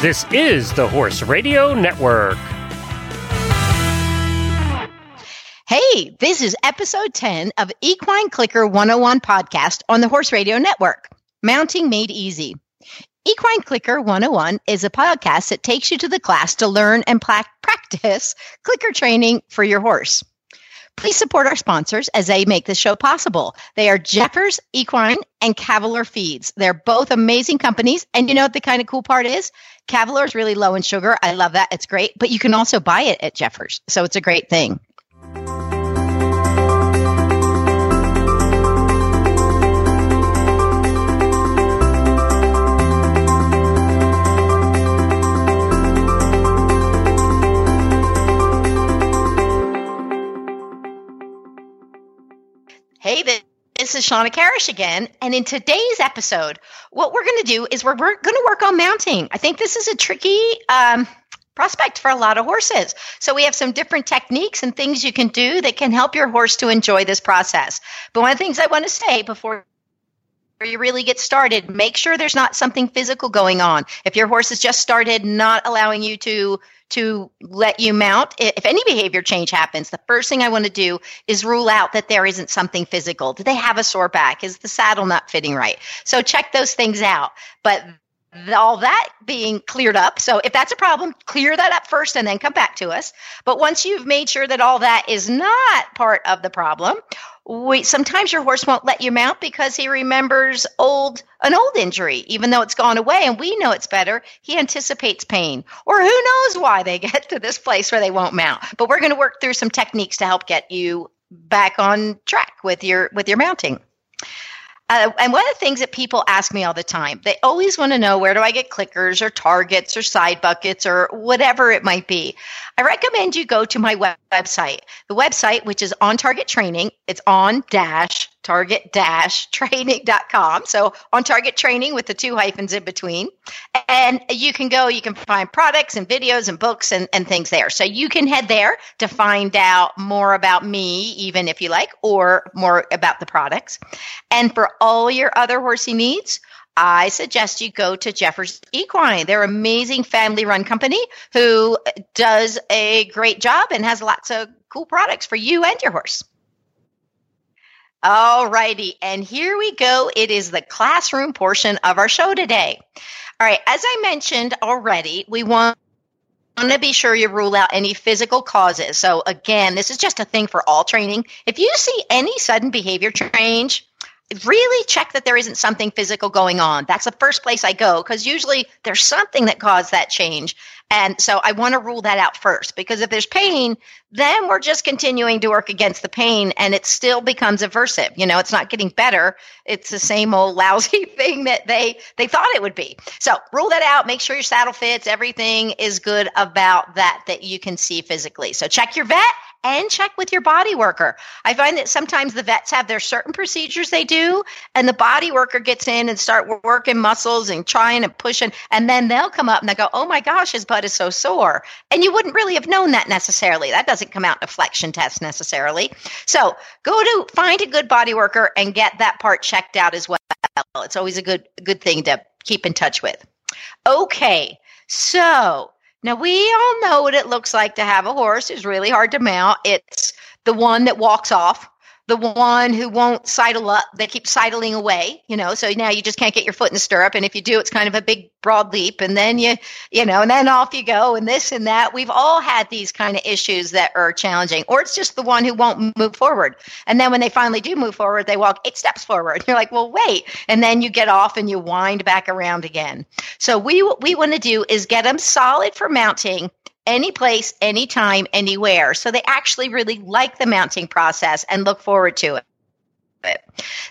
This is the Horse Radio Network. Hey, this is episode 10 of Equine Clicker 101 podcast on the Horse Radio Network, Mounting Made Easy. Equine Clicker 101 is a podcast that takes you to the class to learn and practice clicker training for your horse. Please support our sponsors as they make this show possible. They are Jeffers Equine and Cavalor Feeds. They're both amazing companies. And you know what the kind of cool part is? Cavalor is really low in sugar. I love that. It's great. But you can also buy it at Jeffers. So it's a great thing. Hey, this is Shawna Karrasch again. And in today's episode, what we're going to do is we're, we're going to work on mounting. I think this is a tricky um, prospect for a lot of horses. So we have some different techniques and things you can do that can help your horse to enjoy this process. But one of the things I want to say before you really get started, make sure there's not something physical going on. If your horse has just started not allowing you to to let you mount, if any behavior change happens, the first thing I want to do is rule out that there isn't something physical. Do they have a sore back? Is the saddle not fitting right? So check those things out. But all that being cleared up. So if that's a problem, clear that up first and then come back to us. But once you've made sure that all that is not part of the problem, we, sometimes your horse won't let you mount because he remembers old an old injury even though it's gone away and we know it's better he anticipates pain or who knows why they get to this place where they won't mount but we're going to work through some techniques to help get you back on track with your with your mounting uh, and one of the things that people ask me all the time, they always want to know where do I get clickers or targets or side buckets or whatever it might be. I recommend you go to my website. The website, which is on target training, it's on dash target dash training.com. So on target training with the two hyphens in between. And you can go, you can find products and videos and books and, and things there. So you can head there to find out more about me, even if you like, or more about the products. And for all your other horsey needs, I suggest you go to Jeffers Equine. They're an amazing family run company who does a great job and has lots of cool products for you and your horse. All righty. And here we go. It is the classroom portion of our show today. All right. As I mentioned already, we want want to be sure you rule out any physical causes. So, again, this is just a thing for all training. If you see any sudden behavior change, really check that there isn't something physical going on. That's the first place I go because usually there's something that caused that change. And so I want to rule that out first because if there's pain, then we're just continuing to work against the pain and it still becomes aversive. You know, it's not getting better. It's the same old lousy thing that they they thought it would be. So rule that out. Make sure your saddle fits. Everything is good about that that you can see physically. So check your vet and check with your body worker. I find that sometimes the vets have their certain procedures they do, and the body worker gets in and start working muscles and trying and pushing, and then they'll come up and they go, "Oh my gosh, his butt is so sore," and you wouldn't really have known that necessarily. That doesn't come out in a flexion test necessarily. So go to find a good body worker and get that part checked out as well. It's always a good good thing to keep in touch with. Okay, so now, we all know what it looks like to have a horse who's really hard to mount. It's the one that walks off, the one who won't sidle up, they keep sidling away, you know, so now you just can't get your foot in the stirrup. And if you do, it's kind of a big broad leap. And then you, you know, and then off you go and this and that. We've all had these kind of issues that are challenging, or it's just the one who won't move forward. And then when they finally do move forward, they walk eight steps forward. You're like, well, wait. And then you get off and you wind back around again. So we, what we want to do is get them solid for mounting any place, anytime, anywhere. So they actually really like the mounting process and look forward to it.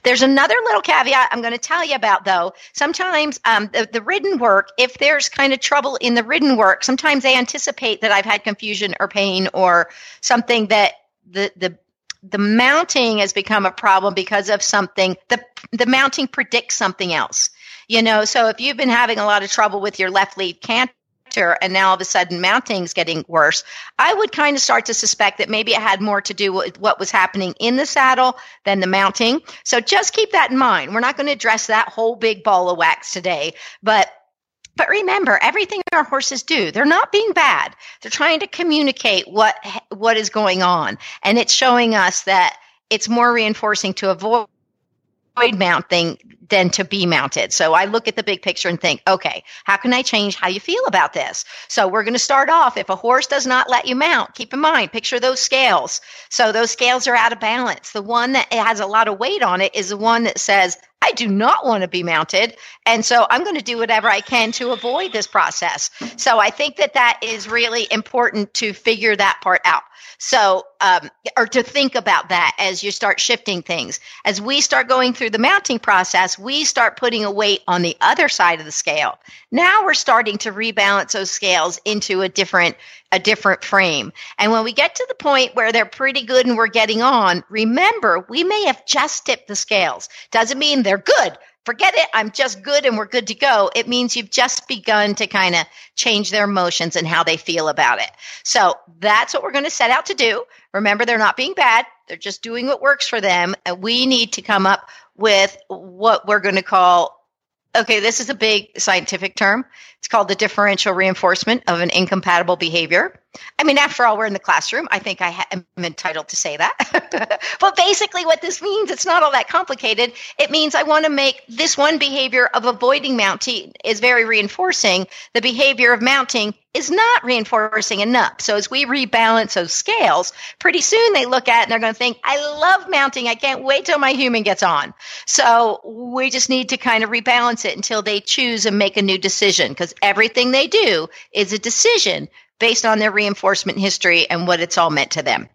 There's another little caveat I'm going to tell you about, though. Sometimes um, the, the ridden work, if there's kind of trouble in the ridden work, sometimes they anticipate that I've had confusion or pain or something that the the the mounting has become a problem because of something. The the mounting predicts something else. You know, so if you've been having a lot of trouble with your left lead canter and now all of a sudden mounting's getting worse, I would kind of start to suspect that maybe it had more to do with what was happening in the saddle than the mounting. So just keep that in mind. We're not going to address that whole big ball of wax today, but But remember, everything our horses do, they're not being bad. They're trying to communicate what what is going on, and it's showing us that it's more reinforcing to avoid mounting than to be mounted. So I look at the big picture and think, okay, how can I change how you feel about this? So we're going to start off. If a horse does not let you mount, keep in mind, picture those scales. So those scales are out of balance. The one that has a lot of weight on it is the one that says, I do not want to be mounted. And so I'm going to do whatever I can to avoid this process. So I think that that is really important to figure that part out. So, um, or to think about that as you start shifting things. As we start going through the mounting process, we start putting a weight on the other side of the scale. Now we're starting to rebalance those scales into a different a different frame. And when we get to the point where they're pretty good and we're getting on, remember, we may have just tipped the scales. Doesn't mean they're good. Forget it. I'm just good and we're good to go. It means you've just begun to kind of change their emotions and how they feel about it. So that's what we're going to set out to do. Remember, they're not being bad. They're just doing what works for them. And we need to come up with what we're going to call okay, this is a big scientific term. It's called the differential reinforcement of an incompatible behavior. I mean, after all, we're in the classroom. I think I ha- am entitled to say that. but basically, what this means, it's not all that complicated. It means I want to make this one behavior of avoiding mounting is very reinforcing. The behavior of mounting is not reinforcing enough. So as we rebalance those scales, pretty soon they look at and they're going to think, I love mounting. I can't wait till my human gets on. So we just need to kind of rebalance it until they choose and make a new decision because everything they do is a decision based on their reinforcement history and what it's all meant to them.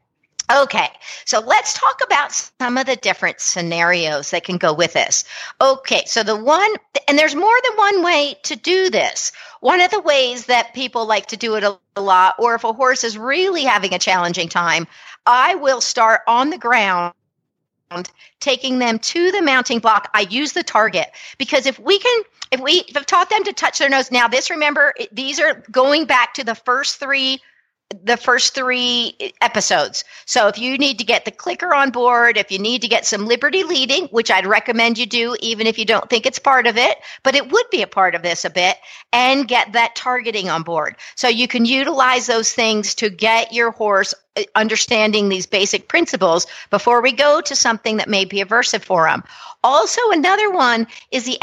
Okay, so let's talk about some of the different scenarios that can go with this. Okay, so the one, and there's more than one way to do this. One of the ways that people like to do it a lot, or if a horse is really having a challenging time, I will start on the ground taking them to the mounting block. I use the target because if we can, if we have taught them to touch their nose, now this remember, these are going back to the first three the first three episodes. So if you need to get the clicker on board, if you need to get some liberty leading, which I'd recommend you do, even if you don't think it's part of it, but it would be a part of this a bit, and get that targeting on board. So you can utilize those things to get your horse uh, understanding these basic principles before we go to something that may be aversive for them. Also, another one is the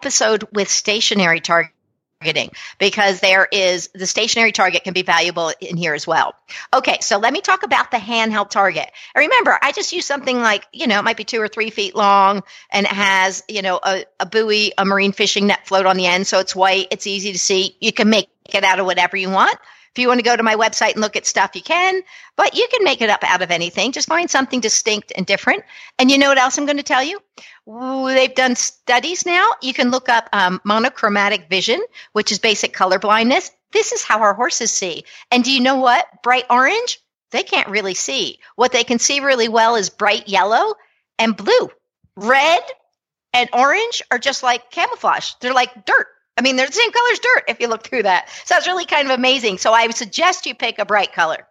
episode with stationary target targeting because there is the stationary target can be valuable in here as well. Okay, so let me talk about the handheld target. And remember, I just use something like, you know, it might be two or three feet long and it has, you know, a, a buoy, a marine fishing net float on the end. So it's white, it's easy to see. You can make it out of whatever you want. If you want to go to my website and look at stuff, you can, but you can make it up out of anything. Just find something distinct and different. And you know what else I'm going to tell you? they've done studies now. You can look up um, monochromatic vision, which is basic color blindness. This is how our horses see. And do you know what? Bright orange, they can't really see. What they can see really well is bright yellow and blue. Red and orange are just like camouflage. They're like dirt. I mean, they're the same color as dirt if you look through that. So it's really kind of amazing. So I suggest you pick a bright color.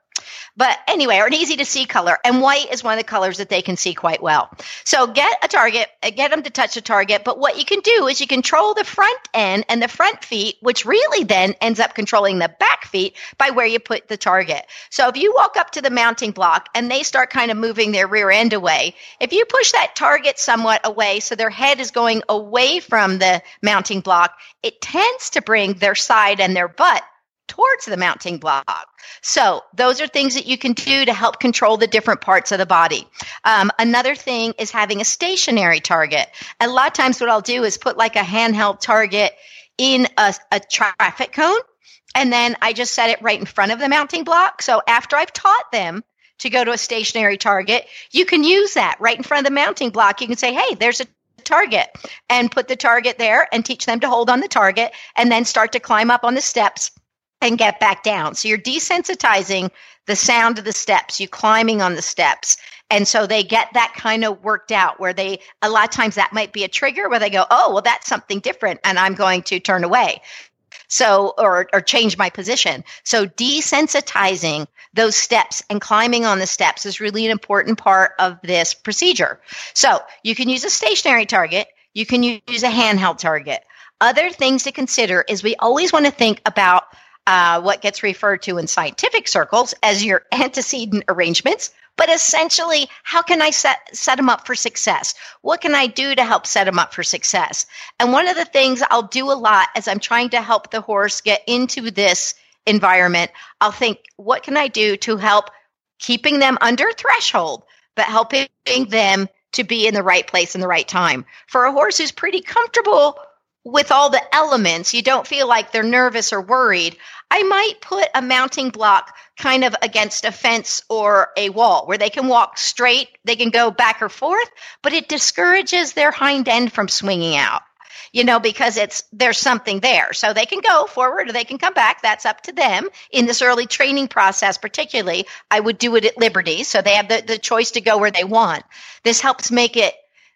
But anyway, or an easy to see color. And white is one of the colors that they can see quite well. So get a target, uh, get them to touch a target. But what you can do is you control the front end and the front feet, which really then ends up controlling the back feet by where you put the target. So if you walk up to the mounting block and they start kind of moving their rear end away, if you push that target somewhat away so their head is going away from the mounting block, it tends to bring their side and their butt towards the mounting block. So those are things that you can do to help control the different parts of the body. Um, another thing is having a stationary target. A lot of times what I'll do is put like a handheld target in a, a traffic cone and then I just set it right in front of the mounting block. So after I've taught them to go to a stationary target, you can use that right in front of the mounting block. You can say, hey, there's a target and put the target there and teach them to hold on the target and then start to climb up on the steps and get back down. So you're desensitizing the sound of the steps, you climbing on the steps. And so they get that kind of worked out where they, a lot of times that might be a trigger where they go, oh, well, that's something different and I'm going to turn away. So, or, or change my position. So desensitizing those steps and climbing on the steps is really an important part of this procedure. So you can use a stationary target. You can use a handheld target. Other things to consider is we always want to think about uh, what gets referred to in scientific circles as your antecedent arrangements, but essentially, how can I set, set them up for success? What can I do to help set them up for success? And one of the things I'll do a lot as I'm trying to help the horse get into this environment, I'll think, what can I do to help keeping them under threshold, but helping them to be in the right place in the right time? For a horse who's pretty comfortable with all the elements, you don't feel like they're nervous or worried. I might put a mounting block kind of against a fence or a wall where they can walk straight, they can go back or forth, but it discourages their hind end from swinging out. You know, because it's there's something there. So they can go forward or they can come back. That's up to them. In this early training process, particularly, I would do it at Liberty. So they have the, the choice to go where they want. This helps make it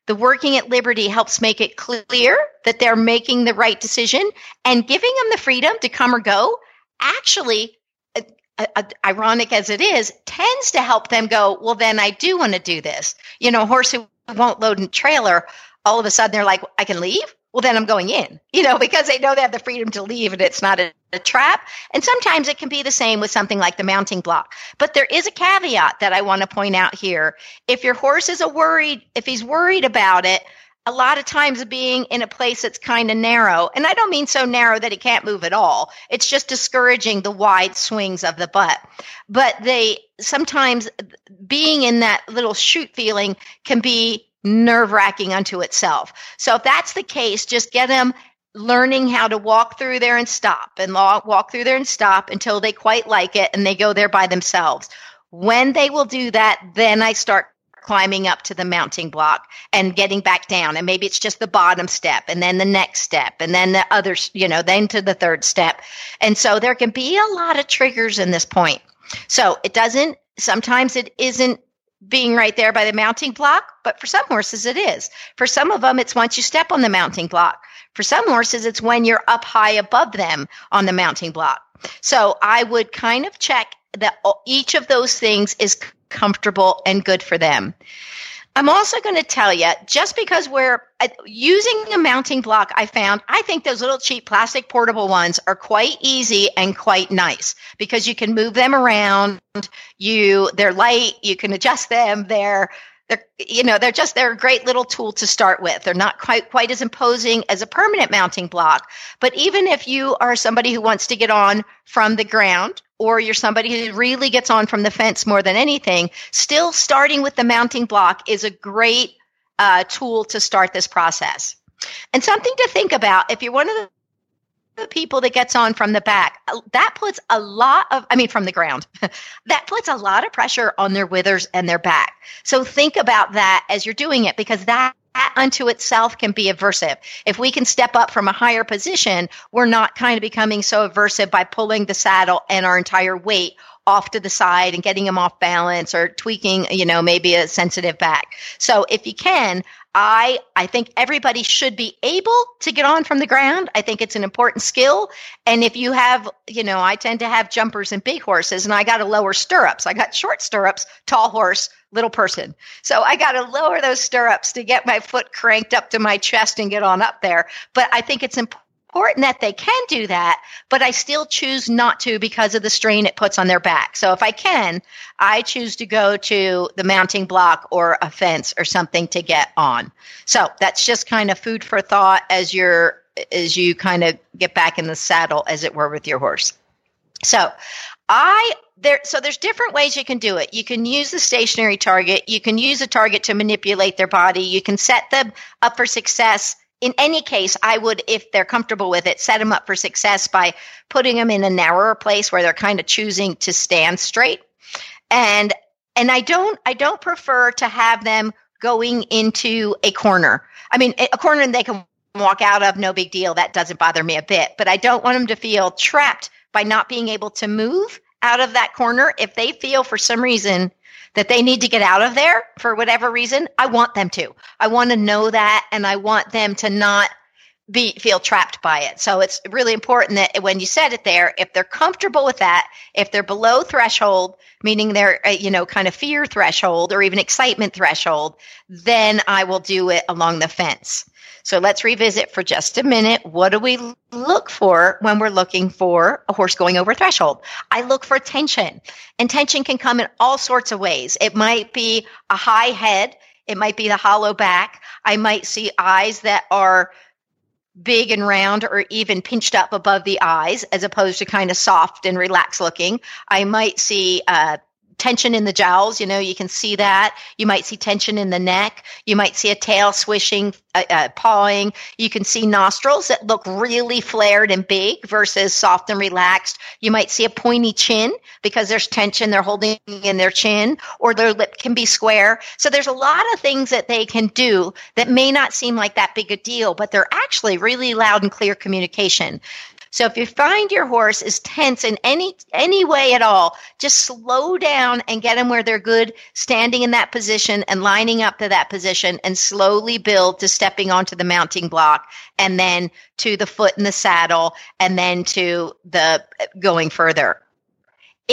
the working at liberty helps make it clear that they're making the right decision and giving them the freedom to come or go. Actually uh, uh, ironic as it is tends to help them go well then i do want to do this. You know a horse who won't load in trailer all of a sudden they're like i can leave well then i'm going in you know because they know they have the freedom to leave and it's not a, a, trap. And sometimes it can be the same with something like the mounting block. But there is a caveat that i want to point out here. If your horse is a worried if he's worried about it a lot of times being in a place that's kind of narrow and i don't mean so narrow that he can't move at all. It's just discouraging the wide swings of the butt. But they sometimes being in that little chute feeling can be nerve wracking unto itself. So if that's the case, just get them learning how to walk through there and stop and walk through there and stop until they quite like it and they go there by themselves. When they will do that, then I start climbing up to the mounting block and getting back down. And maybe it's just the bottom step and then the next step and then the other, you know, then to the third step. And so there can be a lot of triggers in this point. So it doesn't, sometimes it isn't being right there by the mounting block, but for some horses it is. For some of them, it's once you step on the mounting block. For some horses, it's when you're up high above them on the mounting block. So I would kind of check that each of those things is comfortable and good for them. I'm also going to tell you just because we're uh, using a mounting block, I found I think those little cheap plastic portable ones are quite easy and quite nice because you can move them around. You they're light, you can adjust them. They're they're you know they're just they're a great little tool to start with they're not quite quite as imposing as a permanent mounting block but even if you are somebody who wants to get on from the ground or you're somebody who really gets on from the fence more than anything still starting with the mounting block is a great uh, tool to start this process and something to think about if you're one of the people that gets on from the back, uh, that puts a lot of, I mean, from the ground, that puts a lot of pressure on their withers and their back. So think about that as you're doing it because that unto itself can be aversive. If we can step up from a higher position, we're not kind of becoming so aversive by pulling the saddle and our entire weight off to the side and getting them off balance or tweaking, you know, maybe a sensitive back. So if you can, I I think everybody should be able to get on from the ground. I think it's an important skill. And if you have, you know, I tend to have jumpers and big horses and I got to lower stirrups. I got short stirrups, tall horse, little person. So I got to lower those stirrups to get my foot cranked up to my chest and get on up there. But I think it's important that they can do that, but I still choose not to because of the strain it puts on their back. So if I can, I choose to go to the mounting block or a fence or something to get on. So that's just kind of food for thought as you're as you kind of get back in the saddle as it were with your horse. So I there so there's different ways you can do it. You can use the stationary target, you can use a target to manipulate their body, you can set them up for success in any case, I would, if they're comfortable with it, set them up for success by putting them in a narrower place where they're kind of choosing to stand straight. And and I don't I don't prefer to have them going into a corner. I mean, a corner they can walk out of, no big deal. That doesn't bother me a bit. But I don't want them to feel trapped by not being able to move out of that corner. If they feel for some reason that they need to get out of there for whatever reason, I want them to. I want to know that and I want them to not be feel trapped by it. So it's really important that when you set it there, if they're comfortable with that, if they're below threshold, meaning they're uh, you know kind of fear threshold or even excitement threshold, then I will do it along the fence. So let's revisit for just a minute. What do we look for when we're looking for a horse going over threshold? I look for tension. And tension can come in all sorts of ways. It might be a high head, it might be the hollow back. I might see eyes that are big and round or even pinched up above the eyes as opposed to kind of soft and relaxed looking. I might see uh, tension in the jowls. You know, you can see that. You might see tension in the neck. You might see a tail swishing, uh, uh, pawing. You can see nostrils that look really flared and big versus soft and relaxed. You might see a pointy chin because there's tension they're holding in their chin, or their lip can be square. So there's a lot of things that they can do that may not seem like that big a deal, but they're actually really loud and clear communication. So if you find your horse is tense in any any way at all, just slow down and get them where they're good standing in that position and lining up to that position and slowly build to stepping onto the mounting block and then to the foot in the saddle and then to the going further.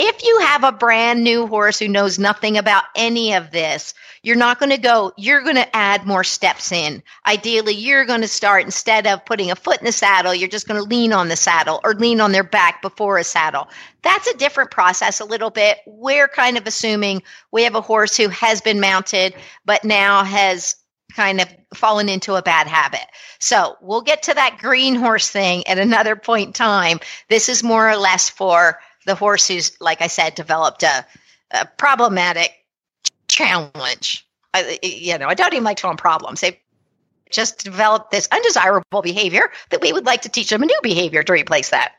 If you have a brand new horse who knows nothing about any of this, you're not going to go, you're going to add more steps in. Ideally, you're going to start instead of putting a foot in the saddle, you're just going to lean on the saddle or lean on their back before a saddle. That's a different process a little bit. We're kind of assuming we have a horse who has been mounted, but now has kind of fallen into a bad habit. So we'll get to that green horse thing at another point in time. This is more or less for the horse who's, like I said, developed a, a problematic challenge. I, you know, I don't even like to call them problems. They just developed this undesirable behavior that we would like to teach them a new behavior to replace that.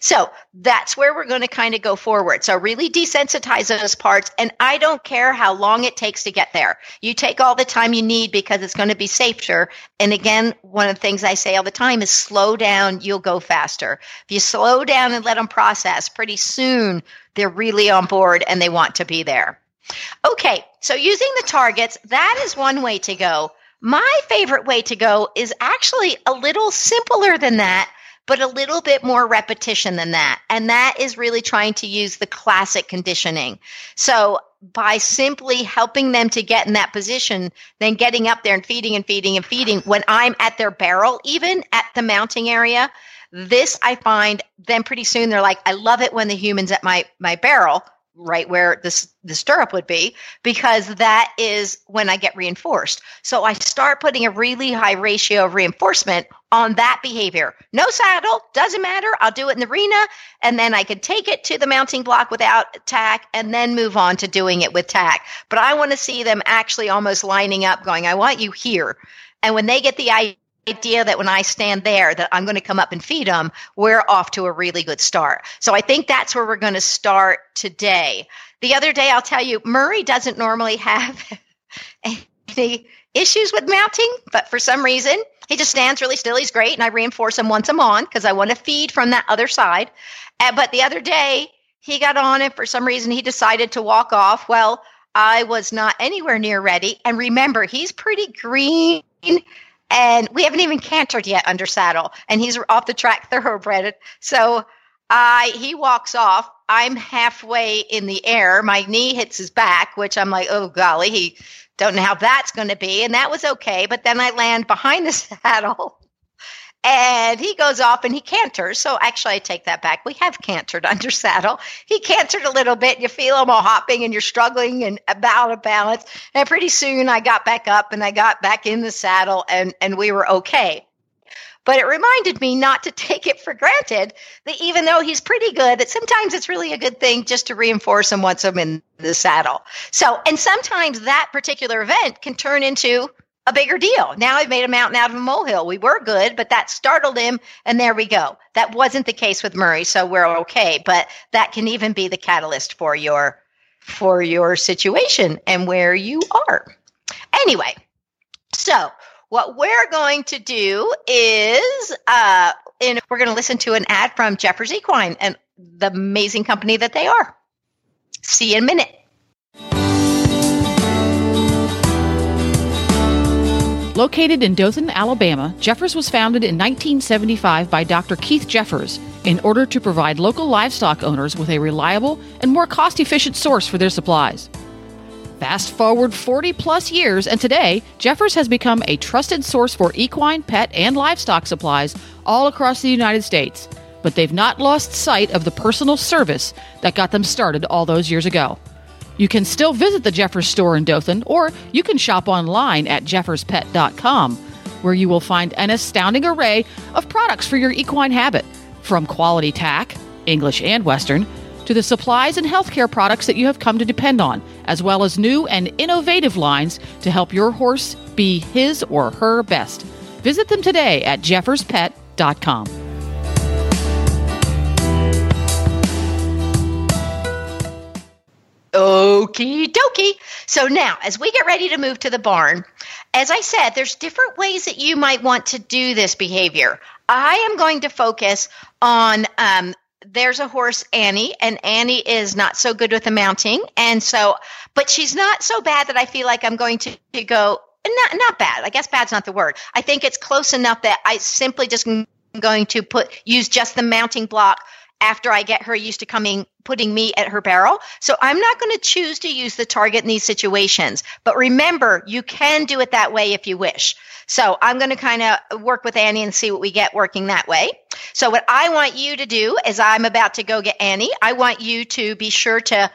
So that's where we're going to kind of go forward. So really desensitize those parts. And I don't care how long it takes to get there. You take all the time you need because it's going to be safer. And again, one of the things I say all the time is slow down, you'll go faster. If you slow down and let them process, pretty soon they're really on board and they want to be there. Okay, so using the targets, that is one way to go. My favorite way to go is actually a little simpler than that, but a little bit more repetition than that. And that is really trying to use the classic conditioning. So by simply helping them to get in that position, then getting up there and feeding and feeding and feeding when I'm at their barrel, even at the mounting area, this I find then pretty soon they're like, I love it when the human's at my my barrel right where this the stirrup would be because that is when I get reinforced. So I start putting a really high ratio of reinforcement on that behavior. No saddle, doesn't matter. I'll do it in the arena and then I can take it to the mounting block without tack and then move on to doing it with tack. But I want to see them actually almost lining up going, I want you here. And when they get the idea idea that when I stand there that I'm going to come up and feed them, we're off to a really good start. So I think that's where we're going to start today. The other day, I'll tell you, Murray doesn't normally have any issues with mounting, but for some reason, he just stands really still. He's great, and I reinforce him once I'm on because I want to feed from that other side. Uh, but the other day, he got on, and for some reason, he decided to walk off. Well, I was not anywhere near ready. And remember, he's pretty green and we haven't even cantered yet under saddle, and he's off the track thoroughbred. So I he walks off. I'm halfway in the air. My knee hits his back, which I'm like, oh golly, he don't know how that's going to be, and that was okay. But then I land behind the saddle and he goes off and he canters. So actually, I take that back. We have cantered under saddle. He cantered a little bit. You feel him all hopping and you're struggling and about a balance. And pretty soon I got back up and I got back in the saddle and, and we were okay. But it reminded me not to take it for granted that even though he's pretty good, that sometimes it's really a good thing just to reinforce him once I'm in the saddle. So, and sometimes that particular event can turn into a bigger deal. Now I've made a mountain out of a molehill. We were good, but that startled him, and there we go. That wasn't the case with Murray, so we're okay. But that can even be the catalyst for your for your situation and where you are. Anyway, so what we're going to do is uh, and we're going to listen to an ad from Jeffers Equine and the amazing company that they are. See you in a minute. Located in Dothan, Alabama, Jeffers was founded in 1975 by Dr. Keith Jeffers in order to provide local livestock owners with a reliable and more cost efficient source for their supplies. Fast forward 40 plus years, and today, Jeffers has become a trusted source for equine, pet, and livestock supplies all across the United States. But they've not lost sight of the personal service that got them started all those years ago. You can still visit the Jeffers store in Dothan, or you can shop online at jefferspet.com, where you will find an astounding array of products for your equine habit, from quality tack, English and Western, to the supplies and healthcare products that you have come to depend on, as well as new and innovative lines to help your horse be his or her best. Visit them today at jefferspet.com. Okie dokie. So now, as we get ready to move to the barn, as I said, there's different ways that you might want to do this behavior. I am going to focus on um, there's a horse, Annie, and Annie is not so good with the mounting. And so, but she's not so bad that I feel like I'm going to, to go, not, not bad. I guess bad's not the word. I think it's close enough that I simply just going to put, use just the mounting block after I get her used to coming, putting me at her barrel. So I'm not going to choose to use the target in these situations. But remember, you can do it that way if you wish. So I'm going to kind of work with Annie and see what we get working that way. So what I want you to do is I'm about to go get Annie. I want you to be sure to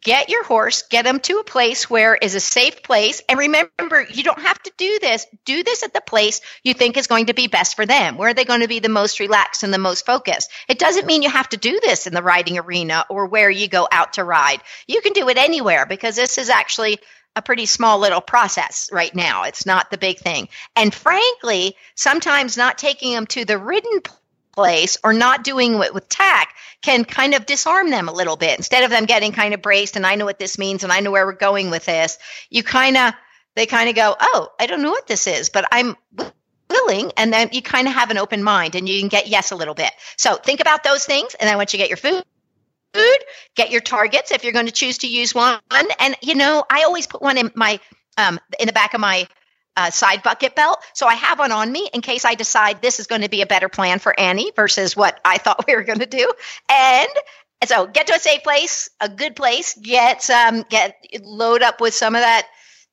get your horse, get them to a place where is a safe place. And remember, you don't have to do this. Do this at the place you think is going to be best for them. Where are they going to be the most relaxed and the most focused? It doesn't mean you have to do this in the riding arena or where you go out to ride. You can do it anywhere because this is actually a pretty small little process right now. It's not the big thing. And frankly, sometimes not taking them to the ridden place or not doing it with tack can kind of disarm them a little bit. Instead of them getting kind of braced and I know what this means and I know where we're going with this, you kind of, they kind of go, oh, I don't know what this is, but I'm willing. And then you kind of have an open mind and you can get yes a little bit. So think about those things. And then once you get your food, food, get your targets if you're going to choose to use one. And you know, I always put one in my um, in the back of my uh, side bucket belt, so I have one on me in case I decide this is going to be a better plan for Annie versus what I thought we were going to do. And and so get to a safe place, a good place. Get um, get load up with some of that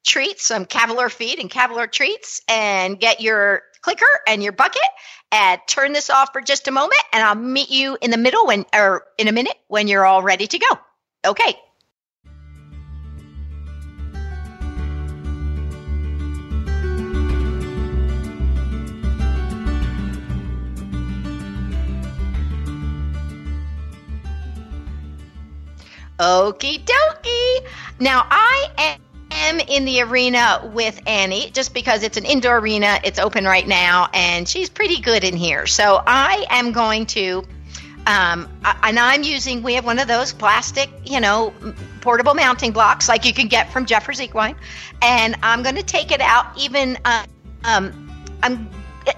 treats, some Cavalor feed and Cavalor treats, and get your clicker and your bucket and turn this off for just a moment and I'll meet you in the middle when or in a minute when you're all ready to go. Okay. Okie dokie. Now I am in the arena with Annie just because it's an indoor arena. It's open right now, and she's pretty good in here. So I am going to, um, and I'm using, we have one of those plastic, you know, portable mounting blocks like you can get from Jeffers Equine. And I'm going to take it out even, uh, um, I'm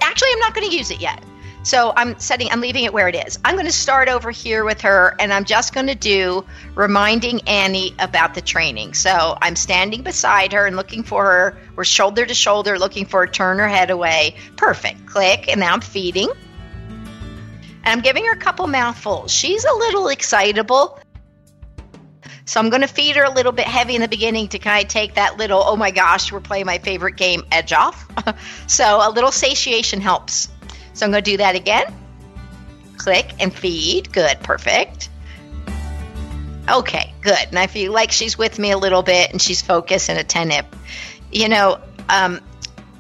actually, I'm not going to use it yet. So I'm setting, I'm leaving it where it is. I'm going to start over here with her, and I'm just going to do reminding Annie about the training. So I'm standing beside her and looking for her. We're shoulder to shoulder, looking for her, turn her head away. Perfect. Click, and now I'm feeding. And I'm giving her a couple mouthfuls. She's a little excitable. So I'm going to feed her a little bit heavy in the beginning to kind of take that little, oh my gosh, we're playing my favorite game edge off. so a little satiation helps. So I'm going to do that again. Click and feed. Good, perfect. Okay, good. And I feel like she's with me a little bit and she's focused and attentive. You know, um,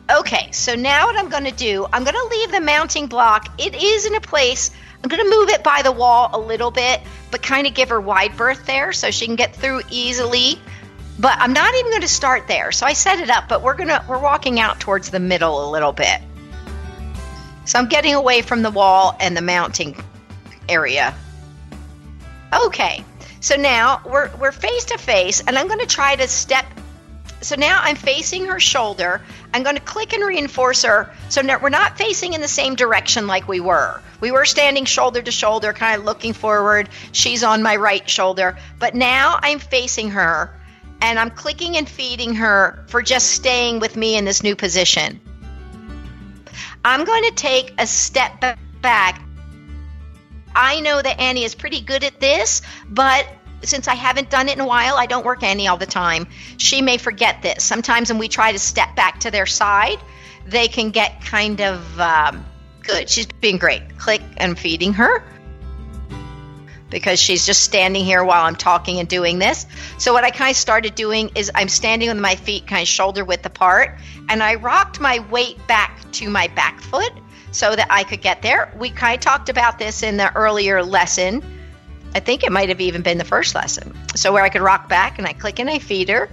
okay, so now what I'm going to do, I'm going to leave the mounting block. It is in a place, I'm going to move it by the wall a little bit, but kind of give her wide berth there so she can get through easily. But I'm not even going to start there. So I set it up, but we're going to, we're walking out towards the middle a little bit. So I'm getting away from the wall and the mounting area. Okay, so now we're, we're face to face, and I'm going to try to step. So now I'm facing her shoulder. I'm going to click and reinforce her. So now we're not facing in the same direction like we were. We were standing shoulder to shoulder, kind of looking forward. She's on my right shoulder. But now I'm facing her, and I'm clicking and feeding her for just staying with me in this new position. I'm going to take a step back. I know that Annie is pretty good at this, but since I haven't done it in a while, I don't work Annie all the time. She may forget this. Sometimes when we try to step back to their side, they can get kind of um, good. She's being great. Click and feeding her because she's just standing here while I'm talking and doing this. So what I kind of started doing is I'm standing with my feet kind of shoulder width apart and I rocked my weight back to my back foot so that I could get there. We kind of talked about this in the earlier lesson. I think it might have even been the first lesson. So where I could rock back and I click and I feed her.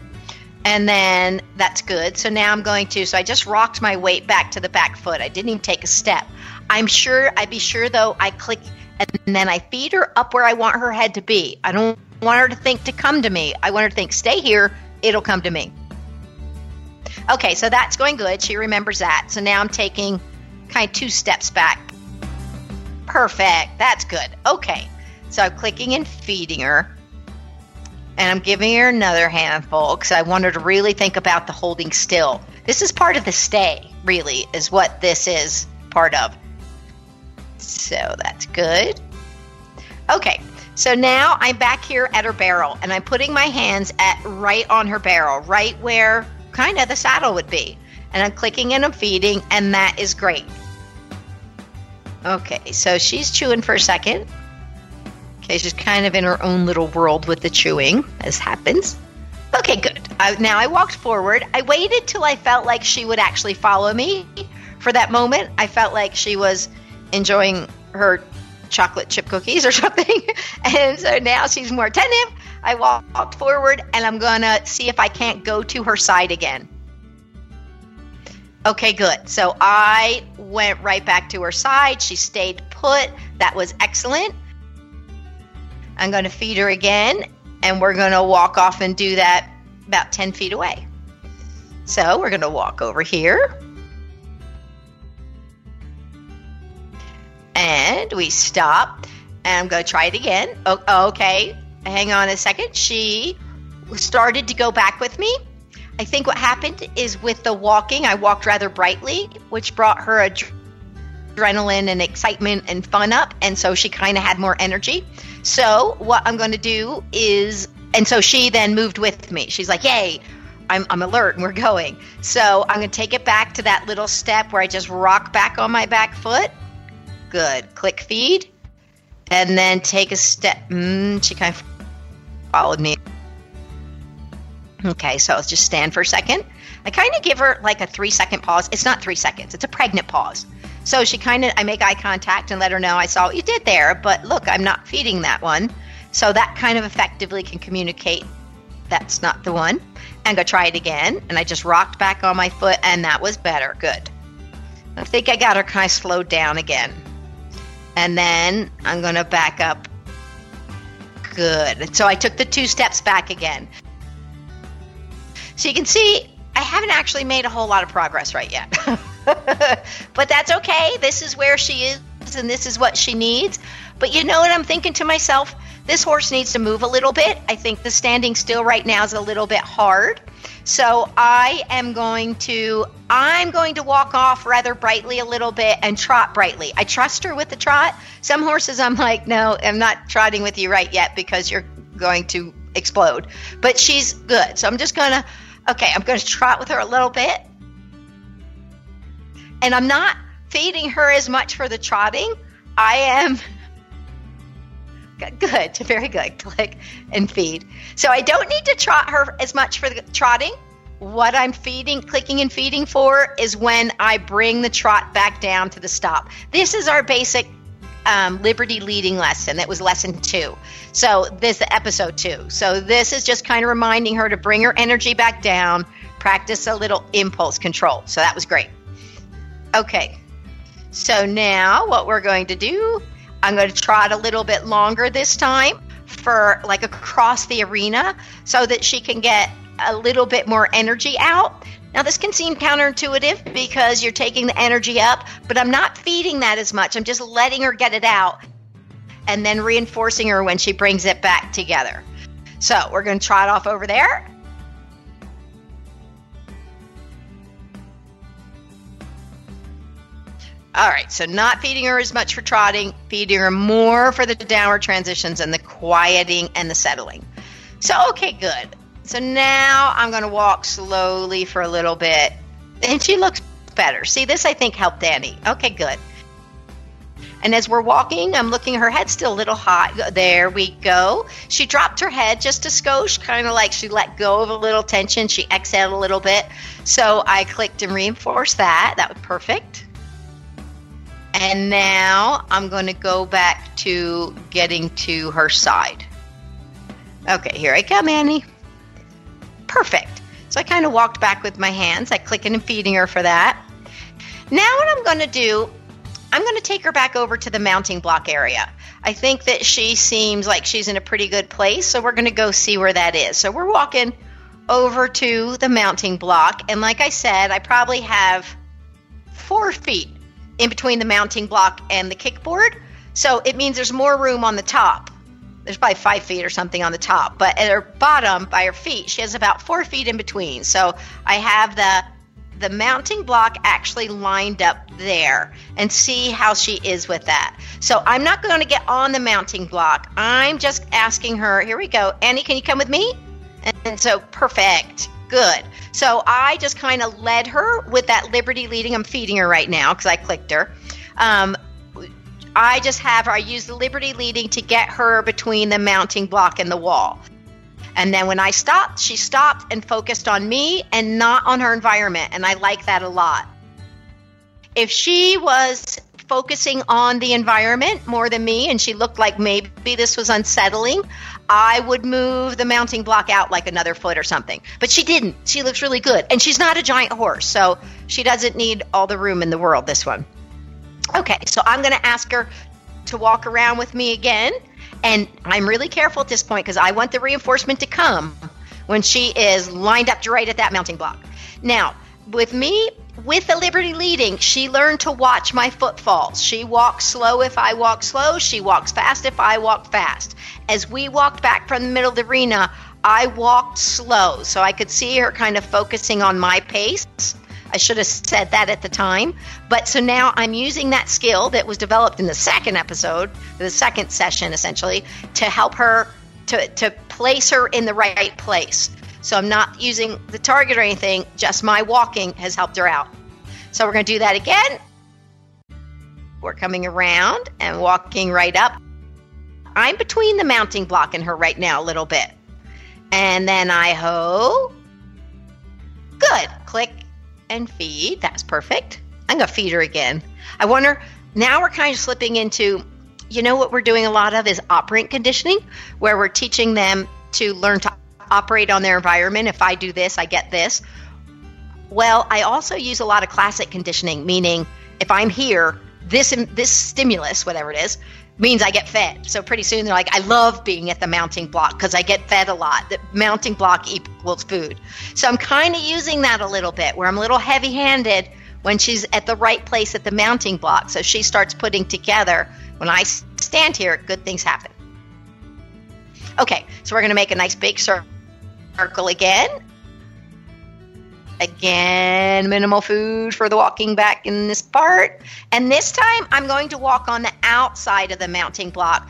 And then that's good. So now I'm going to, so I just rocked my weight back to the back foot. I didn't even take a step. I'm sure, I'd be sure though, I click and then I feed her up where I want her head to be. I don't want her to think to come to me. I want her to think, stay here, it'll come to me. Okay, so that's going good. She remembers that. So now I'm taking kind of two steps back. Perfect. That's good. Okay. So I'm clicking and feeding her. And I'm giving her another handful because I want her to really think about the holding still. This is part of the stay, really, is what this is part of. So that's good. Okay, so now I'm back here at her barrel and I'm putting my hands at right on her barrel, right where kind of the saddle would be. And I'm clicking and I'm feeding, and that is great. Okay, so she's chewing for a second. Okay, she's kind of in her own little world with the chewing, as happens. Okay, good. I, now I walked forward. I waited till I felt like she would actually follow me. For that moment, I felt like she was enjoying her chocolate chip cookies or something. and so now she's more attentive. I walked forward and I'm going to see if I can't go to her side again. Okay, good. So I went right back to her side. She stayed put. That was excellent. I'm going to feed her again and we're going to walk off and do that about 10 feet away. So we're going to walk over here. And we stop. And I'm going to try it again. Okay. Hang on a second. She started to go back with me. I think what happened is with the walking, I walked rather brightly, which brought her adrenaline and excitement and fun up. And so she kind of had more energy. So, what I'm going to do is, and so she then moved with me. She's like, Yay, I'm, I'm alert and we're going. So, I'm going to take it back to that little step where I just rock back on my back foot Good. Click feed. And then take a step. Mm, she kind of followed me. Okay, so let's just stand for a second. I kind of give her like a three second pause. It's not three seconds, it's a pregnant pause. So she kind of, I make eye contact and let her know I saw what you did there, but look, I'm not feeding that one. So that kind of effectively can communicate that's not the one. And go try it again. And I just rocked back on my foot, and that was better. Good. I think I got her kind of slowed down again. And then I'm going to back up. Good. So I took the two steps back again. So you can see I haven't actually made a whole lot of progress right yet. but that's okay. This is where she is and this is what she needs. But you know what I'm thinking to myself? This horse needs to move a little bit. I think the standing still right now is a little bit hard. So I am going to I'm going to walk off rather brightly a little bit and trot brightly. I trust her with the trot. Some horses I'm like, no, I'm not trotting with you right yet because you're going to explode. But she's good. So I'm just going to okay, I'm going to trot with her a little bit. And I'm not feeding her as much for the trotting. I am Good, very good. Click and feed. So I don't need to trot her as much for the trotting. What I'm feeding, clicking and feeding for is when I bring the trot back down to the stop. This is our basic um, Liberty leading lesson. That was lesson two. So this is episode two. So this is just kind of reminding her to bring her energy back down, practice a little impulse control. So that was great. Okay. So now what we're going to do I'm going to trot a little bit longer this time for like across the arena so that she can get a little bit more energy out. Now, this can seem counterintuitive because you're taking the energy up, but I'm not feeding that as much. I'm just letting her get it out and then reinforcing her when she brings it back together. So, we're going to trot off over there All right, so not feeding her as much for trotting, feeding her more for the downward transitions and the quieting and the settling. So, okay, good. So now I'm going to walk slowly for a little bit. And she looks better. See, this I think helped Danny. Okay, good. And as we're walking, I'm looking, her head's still a little hot. There we go. She dropped her head just a skosh, kind of like she let go of a little tension. She exhaled a little bit. So I clicked and reinforced that. That was perfect. And now I'm going to go back to getting to her side. Okay, here I come, Annie. Perfect. So I kind of walked back with my hands. I clicking and feeding her for that. Now what I'm going to do, I'm going to take her back over to the mounting block area. I think that she seems like she's in a pretty good place, so we're going to go see where that is. So we're walking over to the mounting block, and like I said, I probably have four feet in between the mounting block and the kickboard. So it means there's more room on the top. There's probably five feet or something on the top, but at her bottom, by her feet, she has about four feet in between. So I have the the mounting block actually lined up there and see how she is with that. So I'm not going to get on the mounting block. I'm just asking her, here we go. Annie, can you come with me? And so perfect. Good. So I just kind of led her with that Liberty leading. I'm feeding her right now because I clicked her. Um, I just have her, I use the Liberty leading to get her between the mounting block and the wall. And then when I stopped, she stopped and focused on me and not on her environment. And I like that a lot. If she was focusing on the environment more than me and she looked like maybe this was unsettling, I would move the mounting block out like another foot or something. But she didn't. She looks really good. And she's not a giant horse, so she doesn't need all the room in the world, this one. Okay, so I'm going to ask her to walk around with me again. And I'm really careful at this point because I want the reinforcement to come when she is lined up right at that mounting block. Now, with me, with the Liberty leading, she learned to watch my footfalls. She walks slow if I walk slow. She walks fast if I walk fast. As we walked back from the middle of the arena, I walked slow so I could see her kind of focusing on my pace. I should have said that at the time. But so now I'm using that skill that was developed in the second episode, the second session essentially, to help her to, to place her in the right place. So I'm not using the target or anything, just my walking has helped her out. So we're going to do that again. We're coming around and walking right up. I'm between the mounting block and her right now a little bit. And then I ho. Good. Click and feed. That's perfect. I'm going to feed her again. I wonder, now we're kind of slipping into, you know, what we're doing a lot of is operant conditioning, where we're teaching them to learn to operate on their environment. If I do this, I get this. Well, I also use a lot of classic conditioning, meaning if I'm here, this this stimulus, whatever it is, means I get fed. So pretty soon they're like, I love being at the mounting block because I get fed a lot. The mounting block equals food. So I'm kind of using that a little bit where I'm a little heavy handed when she's at the right place at the mounting block. So she starts putting together. When I stand here, good things happen. Okay, so we're going to make a nice big circle again. Again, minimal food for the walking back in this part. And this time I'm going to walk on the outside of the mounting block,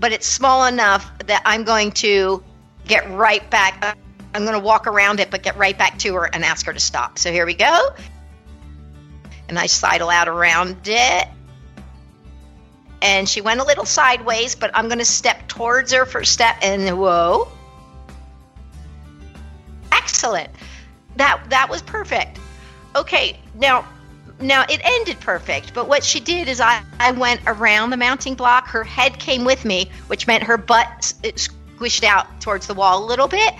but it's small enough that I'm going to get right back. I'm going to walk around it, but get right back to her and ask her to stop. So here we go. And I sidle out around it. And she went a little sideways, but I'm going to step towards her for step. And whoa. Excellent that that was perfect. Okay, now now it ended perfect, but what she did is I, I went around the mounting block. Her head came with me, which meant her butt squished out towards the wall a little bit.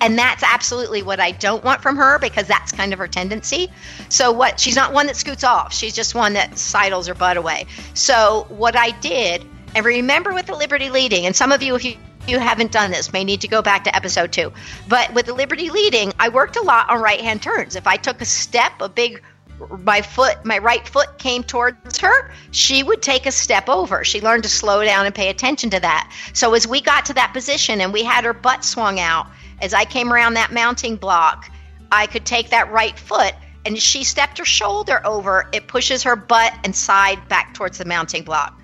And that's absolutely what I don't want from her because that's kind of her tendency. So what she's not one that scoots off. She's just one that sidles her butt away. So what I did, and remember with the Liberty leading, and some of you if you you haven't done this may need to go back to episode two. But with the Liberty leading, I worked a lot on right hand turns. If I took a step, a big my foot my right foot came towards her she would take a step over she learned to slow down and pay attention to that so as we got to that position and we had her butt swung out as i came around that mounting block i could take that right foot and she stepped her shoulder over, it pushes her butt and side back towards the mounting block.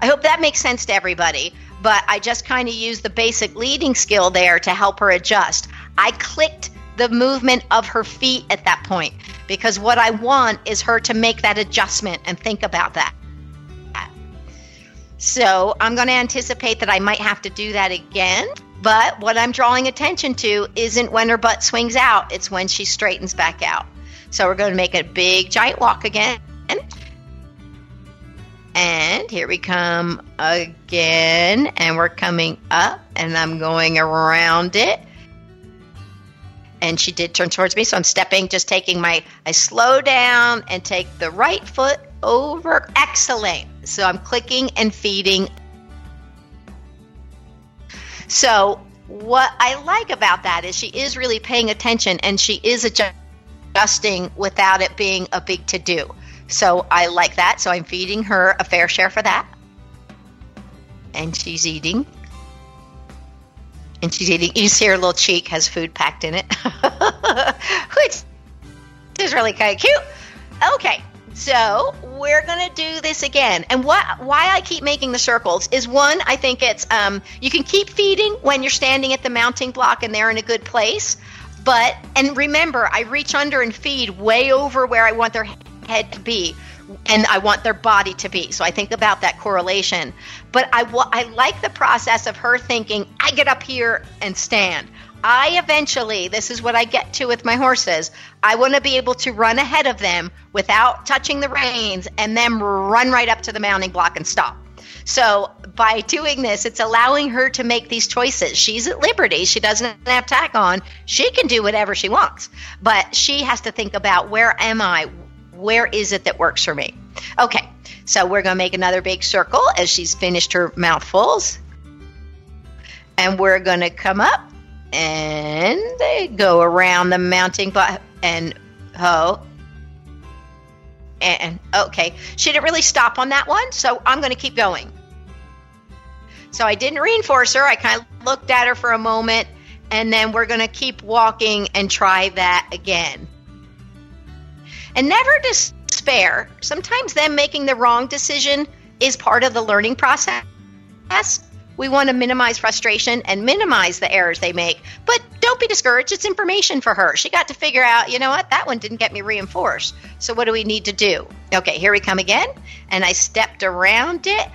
I hope that makes sense to everybody, but I just kind of used the basic leading skill there to help her adjust. I clicked the movement of her feet at that point because what I want is her to make that adjustment and think about that. So I'm going to anticipate that I might have to do that again. But what I'm drawing attention to isn't when her butt swings out, it's when she straightens back out. So we're going to make a big giant walk again. And here we come again. And we're coming up, and I'm going around it. And she did turn towards me, so I'm stepping, just taking my, I slow down and take the right foot over. Excellent. So I'm clicking and feeding. So what I like about that is she is really paying attention and she is adjusting without it being a big to do. So I like that. So I'm feeding her a fair share for that. And she's eating. And she's eating. You see her little cheek has food packed in it, which is really kind of cute. Okay, so we're gonna do this again. And what why I keep making the circles is one, I think it's um, you can keep feeding when you're standing at the mounting block and they're in a good place. But and remember, I reach under and feed way over where I want their head to be and I want their body to be. So I think about that correlation. But I, I like the process of her thinking, I get up here and stand. I eventually, this is what I get to with my horses, I want to be able to run ahead of them without touching the reins and then run right up to the mounting block and stop. So by doing this, it's allowing her to make these choices. She's at liberty. She doesn't have tack on. She can do whatever she wants, but she has to think about where am I? Where is it that works for me? Okay, so we're going to make another big circle as she's finished her mouthfuls. And we're going to come up and go around the mounting block and ho. And okay, she didn't really stop on that one, so I'm going to keep going. So I didn't reinforce her. I kind of looked at her for a moment, and then we're going to keep walking and try that again. And never despair. Sometimes them making the wrong decision is part of the learning process. We want to minimize frustration and minimize the errors they make. But don't be discouraged. It's information for her. She got to figure out, you know what, that one didn't get me reinforced. So what do we need to do? Okay, here we come again. And I stepped around it.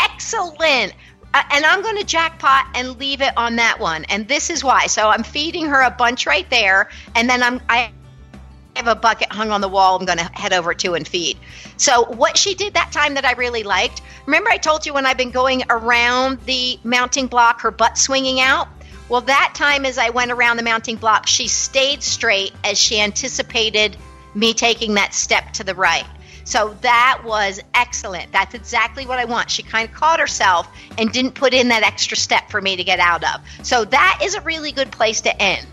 Excellent. Uh, and I'm going to jackpot and leave it on that one. And this is why. So I'm feeding her a bunch right there. And then I'm, I have a bucket hung on the wall I'm going to head over to and feed. So, what she did that time that I really liked, remember I told you when I've been going around the mounting block, her butt swinging out? Well, that time as I went around the mounting block, she stayed straight as she anticipated me taking that step to the right. So that was excellent. That's exactly what I want. She kind of caught herself and didn't put in that extra step for me to get out of. So that is a really good place to end.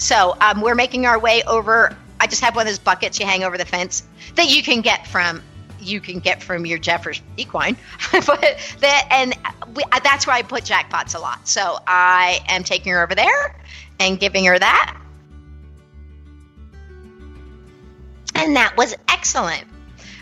So um, we're making our way over. I just have one of those buckets you hang over the fence that you can get from you can get from your Jeffers equine, but that and we, that's where I put jackpots a lot. So I am taking her over there and giving her that, and that was excellent.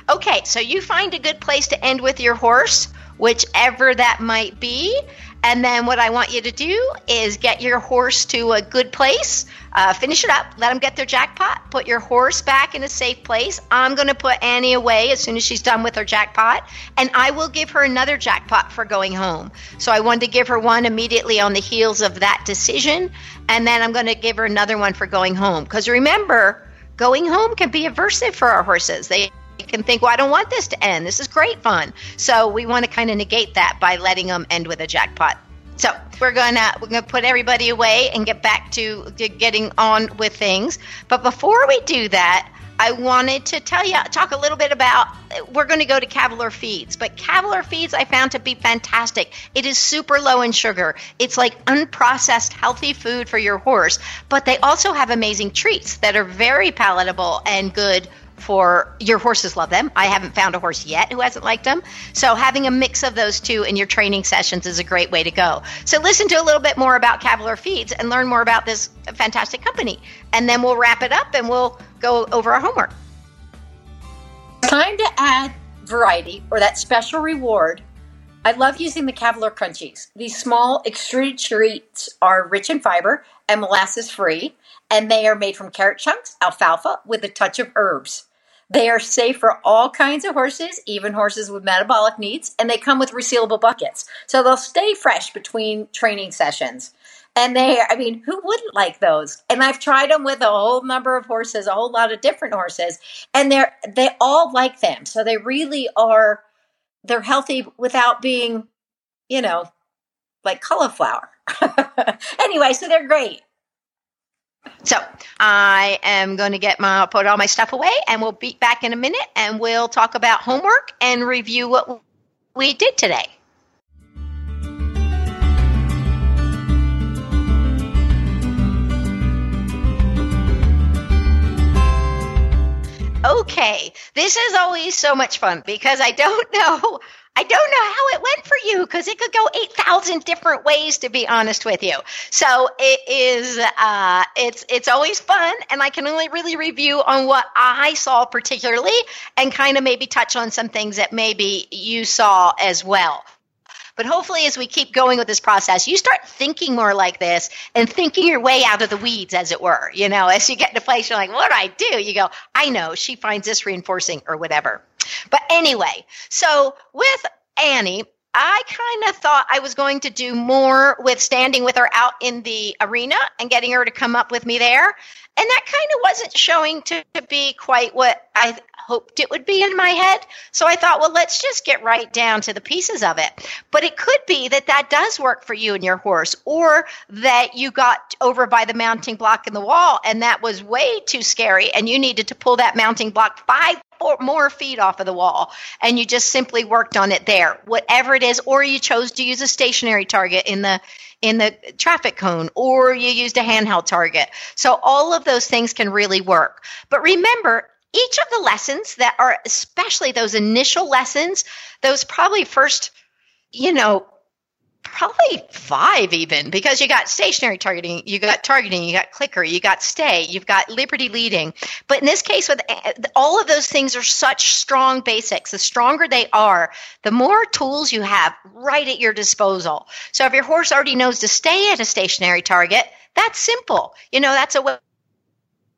Okay, so you find a good place to end with your horse, whichever that might be. And then what I want you to do is get your horse to a good place, uh, finish it up, let them get their jackpot, put your horse back in a safe place. I'm going to put Annie away as soon as she's done with her jackpot, and I will give her another jackpot for going home. So I wanted to give her one immediately on the heels of that decision, and then I'm going to give her another one for going home. Because remember, going home can be aversive for our horses. They can think, well, I don't want this to end. This is great fun. So we want to kind of negate that by letting them end with a jackpot. So we're gonna we're gonna put everybody away and get back to, to getting on with things. But before we do that, I wanted to tell you, talk a little bit about. Uh, we're going to go to Cavalor Feeds, but Cavalor Feeds I found to be fantastic. It is super low in sugar. It's like unprocessed, healthy food for your horse, but they also have amazing treats that are very palatable and good for your horses love them. I haven't found a horse yet who hasn't liked them. So having a mix of those two in your training sessions is a great way to go. So listen to a little bit more about Cavalor Feeds and learn more about this fantastic company. And then we'll wrap it up and we'll go over our homework. Time to add variety or that special reward. I love using the Cavalor Crunchies. These small extruded treats are rich in fiber and molasses free, and they are made from carrot chunks, alfalfa, with a touch of herbs. They are safe for all kinds of horses, even horses with metabolic needs, and they come with resealable buckets. So they'll stay fresh between training sessions. And they, I mean, who wouldn't like those? And I've tried them with a whole number of horses, a whole lot of different horses, and they're, they all like them. So they really are, they're healthy without being, you know, like cauliflower. anyway, so they're great. So I am going to get my put all my stuff away, and we'll be back in a minute, and we'll talk about homework and review what we did today. Okay, this is always so much fun because I don't know I don't know how it went for you because it could go 8,000 different ways to be honest with you. So it is uh, it's it's always fun and I can only really review on what I saw particularly and kind of maybe touch on some things that maybe you saw as well. But hopefully, as we keep going with this process, you start thinking more like this and thinking your way out of the weeds, as it were. You know, as you get to a place, you're like, what do I do? You go, I know, she finds this reinforcing or whatever. But anyway, so with Annie, I kind of thought I was going to do more with standing with her out in the arena and getting her to come up with me there. And that kind of wasn't showing to, to, be quite what I hoped it would be in my head. So I thought, well, let's just get right down to the pieces of it. But it could be that that does work for you and your horse, or that you got over by the mounting block in the wall and that was way too scary and you needed to pull that mounting block five or more feet off of the wall and you just simply worked on it there whatever it is or you chose to use a stationary target in the in the traffic cone or you used a handheld target so all of those things can really work but remember each of the lessons that are especially those initial lessons those probably first you know probably five even because you got stationary targeting you got targeting you got clicker you got stay you've got liberty leading. But in this case with eh, all of those things are such strong basics. The stronger they are the more tools you have right at your disposal. So if your horse already knows to stay at a stationary target that's simple. You know that's a way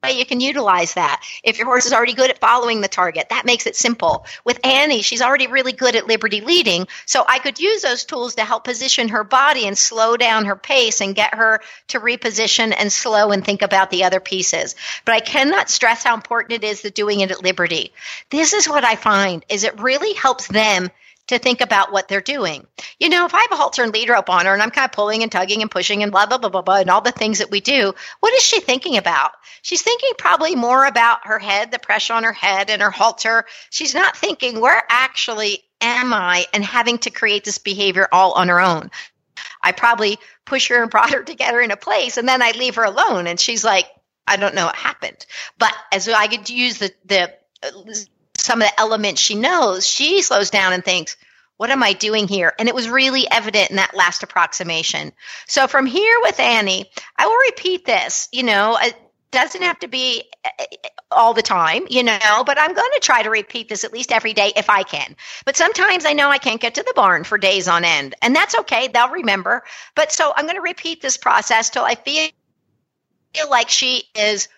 you can utilize that. If your horse is already good at following the target, that makes it simple. With Annie, she's already really good at liberty leading, so I could use those tools to help position her body and slow down her pace and get her to reposition and slow and think about the other pieces. But I cannot stress how important it is that doing it at liberty. This is what I find is it really helps them to think about what they're doing. You know, if I have a halter and lead rope on her and I'm kind of pulling and tugging and pushing and blah, blah, blah, blah, blah, and all the things that we do, what is she thinking about? She's thinking probably more about her head, the pressure on her head and her halter. She's not thinking, where actually am I and having to create this behavior all on her own. I probably push her and brought her to get her in a place and then I leave her alone and she's like, I don't know what happened. But as I could use the, the, uh, some of the elements she knows, she slows down and thinks, what am I doing here? And it was really evident in that last approximation. So from here with Annie, I will repeat this, you know, it doesn't have to be uh, all the time, you know, but I'm going to try to repeat this at least every day if I can. But sometimes I know I can't get to the barn for days on end, and that's okay. They'll remember. But so I'm going to repeat this process till I feel feel like she is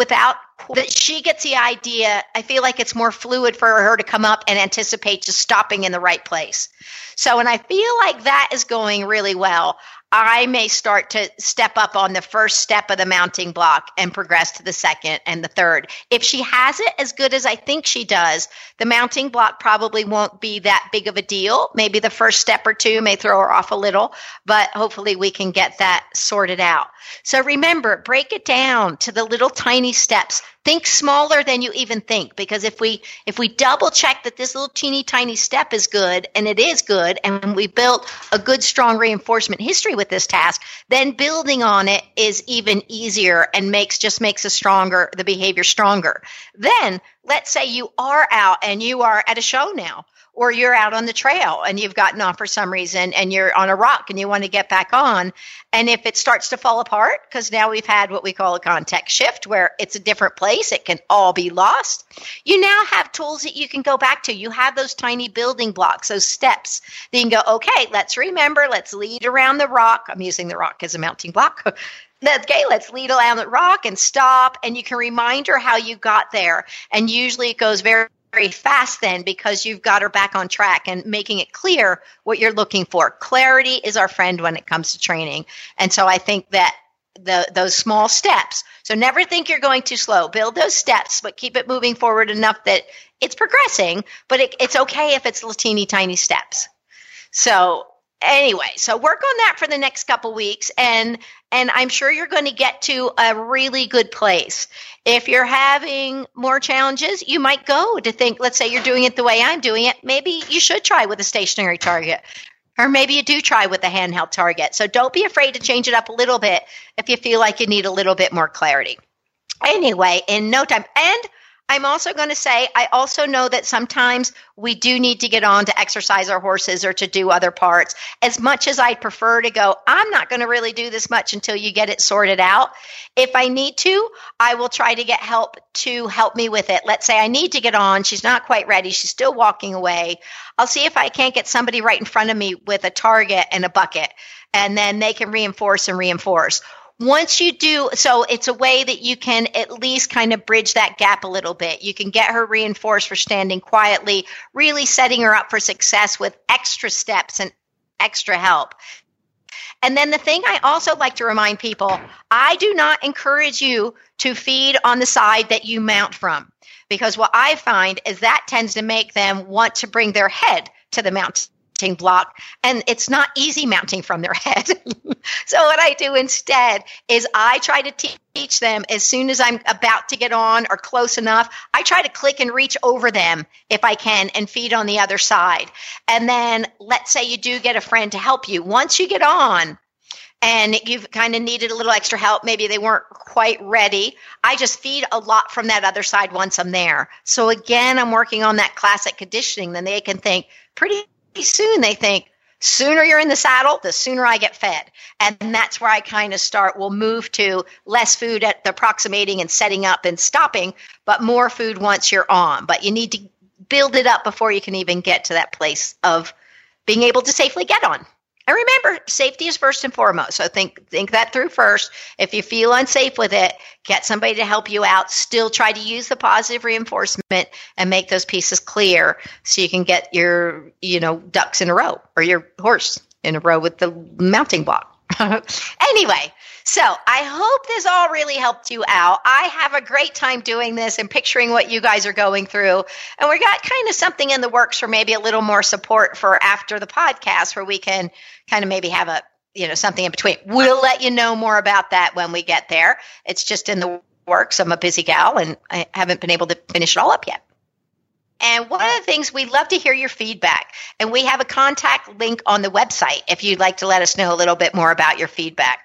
without that she gets the idea i feel like it's more fluid for her to come up and anticipate just stopping in the right place. So and i feel like that is going really well I may start to step up on the first step of the mounting block and progress to the second and the third. If she has it as good as I think she does, the mounting block probably won't be that big of a deal. Maybe the first step or two may throw her off a little, but hopefully we can get that sorted out. So remember, break it down to the little tiny steps think smaller than you even think because if we if we double check that this little teeny tiny step is good and it is good and we built a good strong reinforcement history with this task then building on it is even easier and makes just makes a stronger the behavior stronger. Then let's say you are out and you are at a show now or you're out on the trail and you've gotten off for some reason and you're on a rock and you want to get back on. And if it starts to fall apart, because now we've had what we call a context shift where it's a different place, it can all be lost. You now have tools that you can go back to. You have those tiny building blocks, those steps. Then you can go, okay, let's remember, let's lead around the rock. I'm using the rock as a mounting block. okay, let's lead around the rock and stop. And you can remind her how you got there. And usually it goes very very fast then because you've got her back on track and making it clear what you're looking for. Clarity is our friend when it comes to training. And so I think that the those small steps. So never think you're going too slow. Build those steps, but keep it moving forward enough that it's progressing, but it, it's okay if it's little teeny tiny steps. So anyway, so work on that for the next couple weeks and and I'm sure you're going to get to a really good place. If you're having more challenges, you might go to think, let's say you're doing it the way I'm doing it, maybe you should try with a stationary target. Or maybe you do try with a handheld target. So don't be afraid to change it up a little bit if you feel like you need a little bit more clarity. Anyway, in no time. And I'm also going to say, I also know that sometimes we do need to get on to exercise our horses or to do other parts. As much as I'd prefer to go, I'm not going to really do this much until you get it sorted out. If I need to, I will try to get help to help me with it. Let's say I need to get on. She's not quite ready. She's still walking away. I'll see if I can't get somebody right in front of me with a target and a bucket, and then they can reinforce and reinforce once you do so it's a way that you can at least kind of bridge that gap a little bit. You can get her reinforced for standing quietly really setting her up for success with extra steps and extra help. And then the thing i also like to remind people i do not encourage you to feed on the side that you mount from because what i find is that tends to make them want to bring their head to the mount mounting block and it's not easy mounting from their head. so what I do instead is I try to teach them as soon as I'm about to get on or close enough, I try to click and reach over them if I can and feed on the other side. And then let's say you do get a friend to help you. Once you get on, and you've kind of needed a little extra help. Maybe they weren't quite ready. I just feed a lot from that other side once I'm there. So again, I'm working on that classic conditioning. Then they can think pretty soon they think sooner you're in the saddle, the sooner I get fed. And that's where I kind of start. We'll move to less food at the approximating and setting up and stopping, but more food once you're on. But you need to build it up before you can even get to that place of being able to safely get on. And remember, safety is first and foremost. So think think that through first. If you feel unsafe with it, get somebody to help you out. Still try to use the positive reinforcement and make those pieces clear so you can get your, you know, ducks in a row or your horse in a row with the mounting block. anyway, so I hope this all really helped you out. I have a great time doing this and picturing what you guys are going through. And we got kind of something in the works for maybe a little more support for after the podcast where we can kind of maybe have a you know something in between. We'll let you know more about that when we get there. It's just in the works. I'm a busy gal and I haven't been able to finish it all up yet. And one of the things we love to hear your feedback. And we have a contact link on the website if you'd like to let us know a little bit more about your feedback.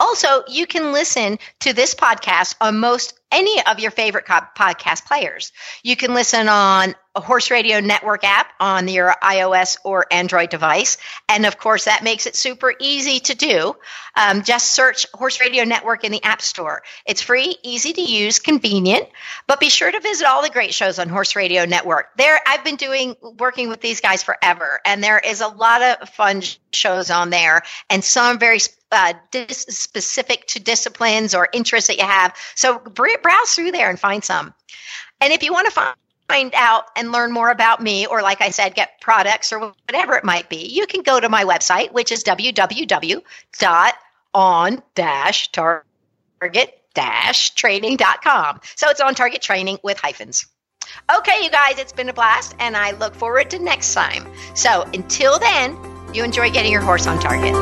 Also, you can listen to this podcast on most any of your favorite podcast players. You can listen on a Horse Radio Network app on your iOS or Android device. And of course, that makes it super easy to do. Um, just search Horse Radio Network in the App Store. It's free, easy to use, convenient, but be sure to visit all the great shows on Horse Radio Network. There, I've been doing, working with these guys forever, and there is a lot of fun shows on there, and some very uh, dis- specific to disciplines or interests that you have. So browse through there and find some. And if you want to find out and learn more about me, or like I said, get products or whatever it might be, you can go to my website, which is www.on-target-training.com. So it's on target training with hyphens. Okay, you guys, it's been a blast, and I look forward to next time. So until then, you enjoy getting your horse on target.